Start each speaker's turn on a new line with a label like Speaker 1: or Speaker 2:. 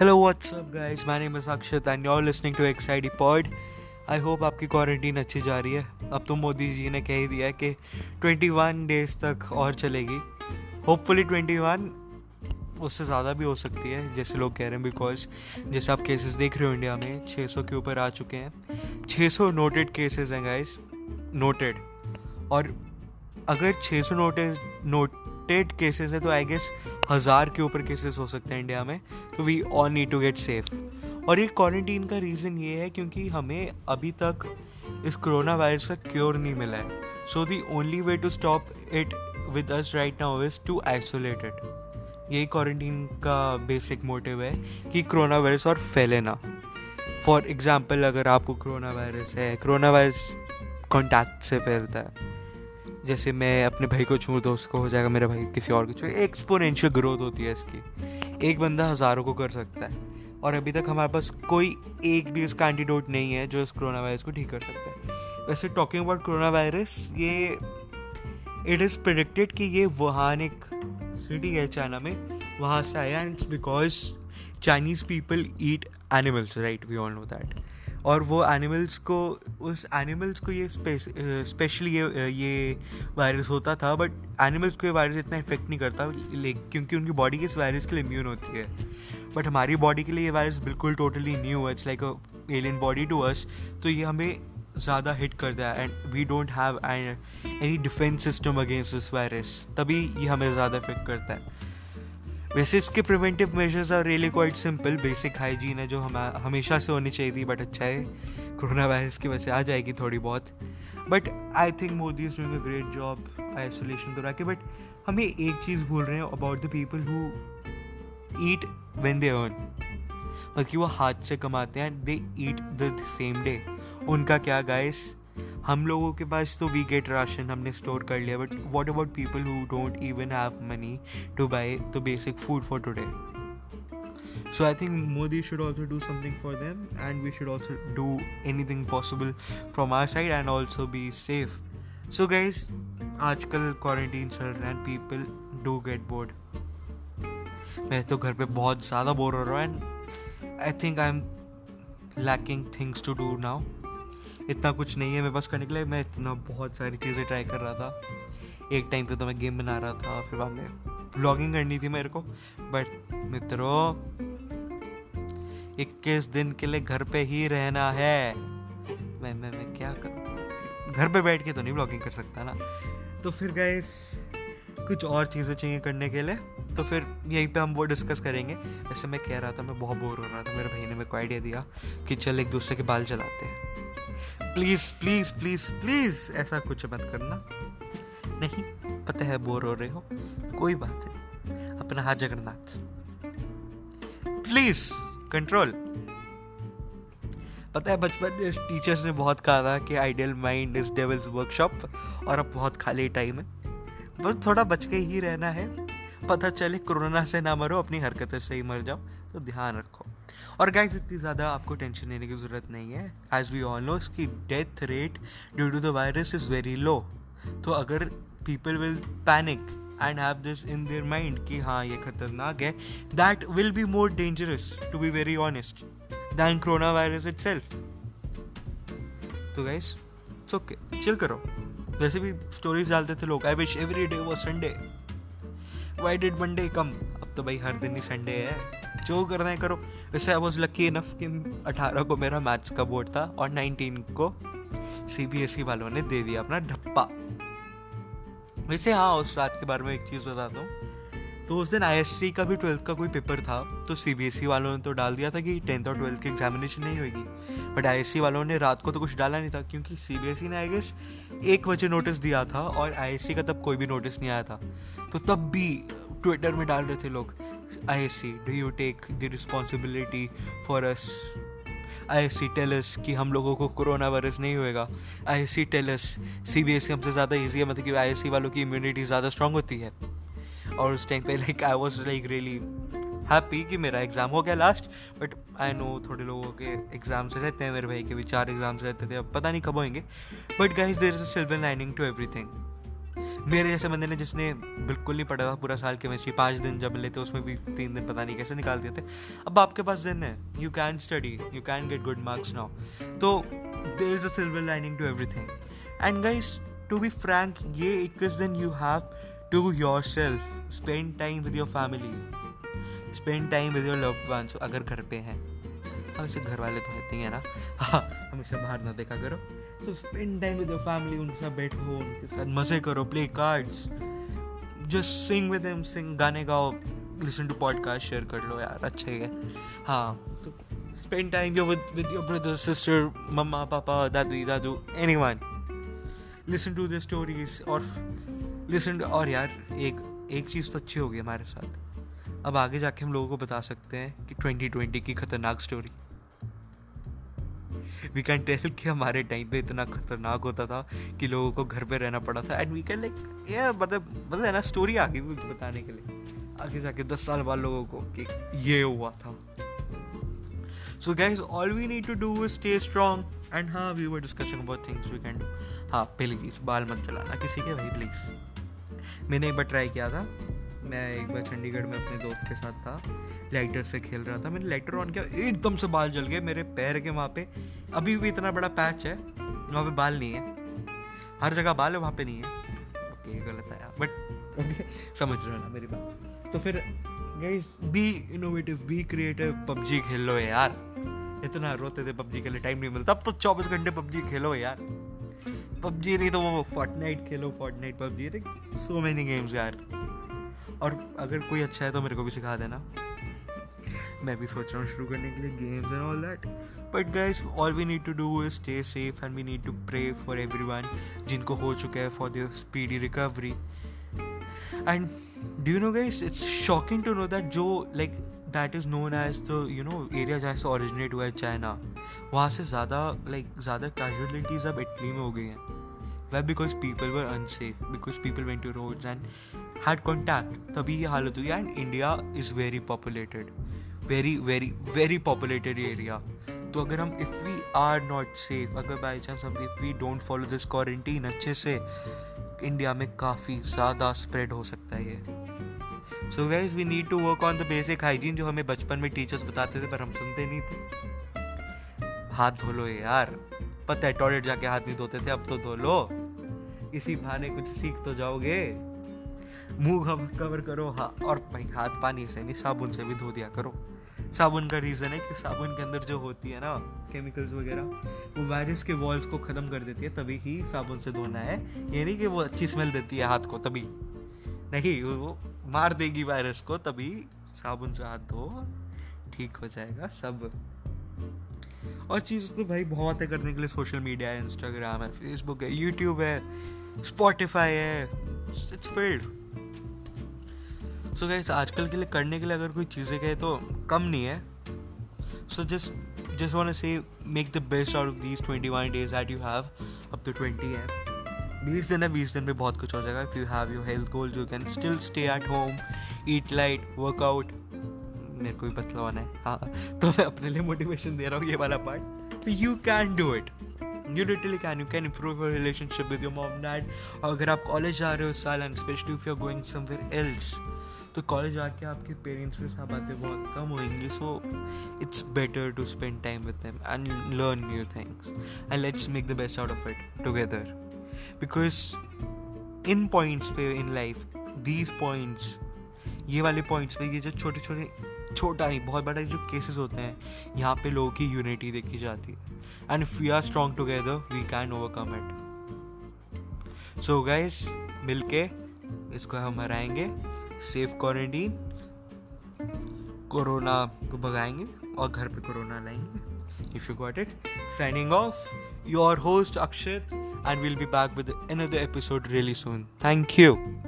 Speaker 1: Hello what's up guys my name is Akshat and you are listening to एक्साइडी pod I hope आपकी quarantine अच्छी जा रही है। अब तो मोदी जी ने कह ही दिया है कि 21 डेज़ तक और चलेगी। होपफुली 21 उससे ज़्यादा भी हो सकती है, जैसे लोग कह रहे हैं बिकॉज़ जैसे आप केसेस देख रहे हो इंडिया में 600 के ऊपर आ चुके हैं। 600 नोटेड केसेस हैं गाइस नोटेड और अगर 600 नोटेड नोटेड केसेस है तो आई गेस हज़ार के ऊपर केसेस हो सकते हैं इंडिया में तो we all need to get safe और ये क्वारंटीन का रीज़न ये है क्योंकि हमें अभी तक इस कोरोना वायरस का क्योर नहीं मिला है। So the only way to stop it with us right now is to isolate it यही क्वारंटीन का बेसिक मोटिव है कि कोरोना वायरस और फैले ना। फॉर एग्ज़ाम्पल अगर आपको कोरोना वायरस है कोरोना वायरस कॉन्टैक्ट से फैलता है। जैसे मैं अपने भाई को छूँ तो उसको हो जाएगा मेरा भाई किसी और को छू। एक्सपोनेंशियल ग्रोथ होती है इसकी। एक बंदा हज़ारों को कर सकता है। और अभी तक हमारे पास कोई एक भी उसका एंटीडोट नहीं है जो इस कोरोना वायरस को ठीक कर सकता है। वैसे टॉकिंग अबाउट कोरोना वायरस ये इट इज़ प्रडिक्टेड कि ये वुहान एक सिटी है चाइना में। वहाँ से आया and because Chinese people eat animals right we all know that और वो एनिमल्स को, उस एनिमल्स को ये स्पेशली ये ये वायरस होता था बट एनिमल्स को ये वायरस इतना इफ़ेक्ट नहीं करता क्योंकि उनकी बॉडी इस वायरस के लिए इम्यून होती है। बट हमारी बॉडी के लिए ये वायरस बिल्कुल टोटली न्यू है it's like a alien body to us तो ये हमें ज़्यादा हिट करता है and we don't have any defence system against this virus तभी ये हमें ज़्यादा इफ़ेक्ट करता है। वैसे इसके preventive measures are really quite simple basic hygiene है जो हम, हमेशा से होनी चाहिए थी बट अच्छा है। कोरोना वायरस की वजह से आ जाएगी थोड़ी बहुत। But I think Modi is doing a great job isolation तो रखे बट हमें एक चीज़ भूल रहे हैं about the people who eat when they earn मतलब कि वो हाथ से कमाते हैं they eat the same day उनका क्या गाइस हम लोगों के पास तो वी गेट राशन, हमने स्टोर कर लिया but what about people who don't even have money to buy the basic food for today so i think modi should also do something for them, and we should also do anything possible from our side and also be safe. So guys, आजकल quarantine चल रहा है people do get bored मैं तो घर पे बहुत ज़्यादा बोर हो रहा हूँ and I think I am lacking things to do now इतना कुछ नहीं है मेरे पास करने के लिए। मैं इतना बहुत सारी चीज़ें ट्राई कर रहा था। एक टाइम पे तो मैं गेम बना रहा था, फिर बाद में व्लॉगिंग करनी थी मेरे को। बट मित्रों, इक्कीस दिन के लिए घर पे ही रहना है। मैं मैं मैं क्या करूँ? घर पे बैठ के तो नहीं व्लॉगिंग कर सकता ना। तो फिर गए कुछ और चीज़ें चाहिए करने के लिए? तो फिर यहीं पे हम वो डिस्कस करेंगे। ऐसे मैं कह रहा था, मैं बहुत बोर हो रहा था। मेरे भाई ने मेरे को आइडिया दिया कि चल एक दूसरे के बाल चलाते हैं। प्लीज़ प्लीज़ प्लीज़ प्लीज़ ऐसा कुछ मत करना। नहीं, पता है, बोर हो रहे हो। कोई बात नहीं। अपना हाथ जगन्नाथ। प्लीज़ कंट्रोल पता है, बचपन में टीचर्स ने बहुत कहा था कि ideal mind is devil's workshop और अब बहुत खाली टाइम है। बस थोड़ा बच के ही रहना है। पता चले कोरोना से ना मरो, अपनी हरकतें से ही मर जाओ तो ध्यान रखो। और गाइस इतनी ज़्यादा आपको टेंशन लेने की ज़रूरत नहीं है। एज वी ऑल नो इसकी death rate due to the virus is very low तो अगर people will panic and have this in their mind कि हाँ ये खतरनाक है that will be more dangerous to be very honest than corona virus itself तो guys okay chill करो. वैसे भी स्टोरीज डालते थे लोग I wish every day was Sunday why did Monday come अब तो भाई हर दिन ही संडे है। जो करना है करो। वैसे आई वॉज़ लकी इनफ कि अठारह को मेरा मैथ्स का बोर्ड था और नाइनटीन को सी ई वालों ने दे दिया अपना ढप्पा। वैसे हाँ उस रात के बारे में एक चीज़ बताता हूँ। तो उस दिन ISC का भी ट्वेल्थ का कोई पेपर था तो ई वालों ने तो डाल दिया था कि टेंथ और ट्वेल्थ की एग्जामिनेशन नहीं होगी। बट सी वालों ने रात को तो कुछ डाला नहीं था, क्योंकि ई ने आई गेस एक बजे नोटिस दिया था और सी का तब कोई भी नोटिस नहीं आया था। तो तब भी ट्विटर में डाल रहे थे लोग I S C do you take the responsibility for us I S C tells कि हम लोगों को कोरोना वायरस नहीं होएगा। I S C tells C B S C हमसे ज़्यादा ईजी है मतलब कि आई एस सी वालों की इम्यूनिटी ज़्यादा स्ट्रांग होती है। और उस टाइम पे like I was like really happy कि मेरा एग्ज़ाम हो गया लास्ट बट आई नो थोड़े लोगों के एग्ज़ाम्स रहते हैं, मेरे भाई के भी चार एग्ज़ाम्स रहते थे, अब पता नहीं कब होंगे but guys there is a silver lining to every मेरे जैसे बंदे ने जिसने बिल्कुल नहीं पढ़ा था पूरा साल केमिस्ट्री पाँच दिन जब थे, उसमें भी तीन दिन पता नहीं कैसे निकाल दिए थे। अब आपके पास दिन है you can study you can get good marks now तो there is a silver lining to everything and guys to be frank ये इक्कीस दिन you have to yourself spend time with your family spend time with your love अगर घर पे हैं हमेशा घर वाले तो रहते ही ना। हाँ हमेशा बाहर ना देखा करो। तो spend time with your family उनके साथ बैठो, उनके साथ मज़े करो play cards just sing with him sing गाने गाओ लिसन टू पॉडकास्ट शेयर कर लो यार, अच्छे है। हाँ तो spend time your with with your brother sister mama papa दादी दादू anyone listen to the stories और लिसन और यार, एक एक चीज़ तो अच्छी होगी हमारे साथ। अब आगे जाके हम लोगों को बता सकते हैं कि 2020 की खतरनाक स्टोरी वी कैन टेल कि हमारे टाइम पे इतना खतरनाक होता था कि लोगों को घर पे रहना पड़ा था। एंड वी कैन लाइक ये मतलब मतलब है ना स्टोरी आ गई बताने के लिए। आगे जाके दस साल बाद लोगों को कि ये हुआ था। So guys all we need to do stay strong and हाँ we were discussing about things we can do हाँ पहली चीज़, बाल मत चलाना किसी के भाई प्लीज़ मैंने एक बार ट्राई किया था। मैं एक बार चंडीगढ़ में अपने दोस्त के साथ था। लाइटर से खेल रहा था। मैंने लाइटर ऑन किया, एकदम से बाल जल गए मेरे पैर के वहाँ पे। अभी भी इतना बड़ा पैच है, वहाँ पे बाल नहीं है। हर जगह बाल है, वहाँ पे नहीं है। ओके गलत आया बट समझ रहे हो ना मेरी बात। तो फिर guys be innovative be creative PUBG खेल लो यार। इतना रोते थे पबजी के लिए टाइम नहीं मिलता। अब तो चौबीस घंटे पबजी खेलो यार। पबजी नहीं तो वो फोर्टनाइट खेलो Fortnite PUBG so many games यार। और अगर कोई अच्छा है तो मेरे को भी सिखा देना। मैं भी सोच रहा हूँ शुरू करने के लिए games and all that but guys all we need to do is stay safe and we need to pray for everyone जिनको हो चुका है for their speedy recovery and do know guys it's shocking to know that जो like that is known as the you know area जहाँ से originate हुआ है China वहाँ से ज़्यादा लाइक ज़्यादा कैजुअलिटीज़ अब इटली में हो गई हैं। वह because people were unsafe because people went to roads and had contact तभी ये हालत हुई and India is very populated very very very populated area तो अगर हम if we are not safe अगर बाई चांस हम if we don't follow this quarantine अच्छे से इंडिया में काफ़ी ज़्यादा स्प्रेड हो सकता है ये। So guys we need to work on the basic hygiene जो हमें बचपन में टीचर्स बताते थे, पर हम सुनते नहीं थे। हाथ धो लो यार। पता है टॉयलेट जाके हाथ नहीं धोते थे, अब तो धो लो। इसी बहाने कुछ सीख तो जाओगे। मुँह कवर करो हाँ और भाई हाथ पानी से नहीं, साबुन से भी धो दिया करो। साबुन का रीज़न है कि साबुन के अंदर जो होती है ना केमिकल्स वगैरह, वो वायरस के वॉल्स को ख़त्म कर देती है, तभी ही साबुन से धोना है। ये नहीं कि वो अच्छी स्मेल देती है हाथ को, तभी। नहीं, वो मार देगी वायरस को, तभी साबुन से हाथ धो, ठीक हो जाएगा सब। और चीज़ तो भाई बहुत है करने के लिए सोशल मीडिया है इंस्टाग्राम है फेसबुक है यूट्यूब है स्पॉटिफाई है इट्स फ़ील्ड सो गाइस आजकल के लिए, करने के लिए अगर कोई चीज़ें कहे तो कम नहीं है। So just just want say make the best out of these twenty one days that you have अब तो ट्वेंटी है। बीस दिन है, बीस दिन में बहुत कुछ हो जाएगा। If you have your health goal you can still stay at home eat light workout मेरे को भी पतला होना है। हाँ तो मैं अपने लिए मोटिवेशन दे रहा हूँ ये वाला part you can do it you literally can you can improve your relationship with your mom dad और अगर आप कॉलेज जा रहे हो इस साल and specially if you are going somewhere else तो कॉलेज आके आपके पेरेंट्स के साथ बातें बहुत कम होंगी so it's better to spend time with them and learn new things and let's make the best out of it together because in points पे इन लाइफ दीज पॉइंट्स ये वाले पॉइंट्स पे ये जो छोटे छोटे, छोटा नहीं, बहुत बड़ा जो केसेस होते हैं, यहाँ पे लोगों की यूनिटी देखी जाती है। And if we are strong together we can overcome it so guys मिलके इसको हम हराएँगे सेफ़ क्वारंटीन कोरोना को भगाएँगे और घर पे कोरोना लाएँगे। If you got it signing off your host Akshit and we'll be back with another episode really soon. Thank you.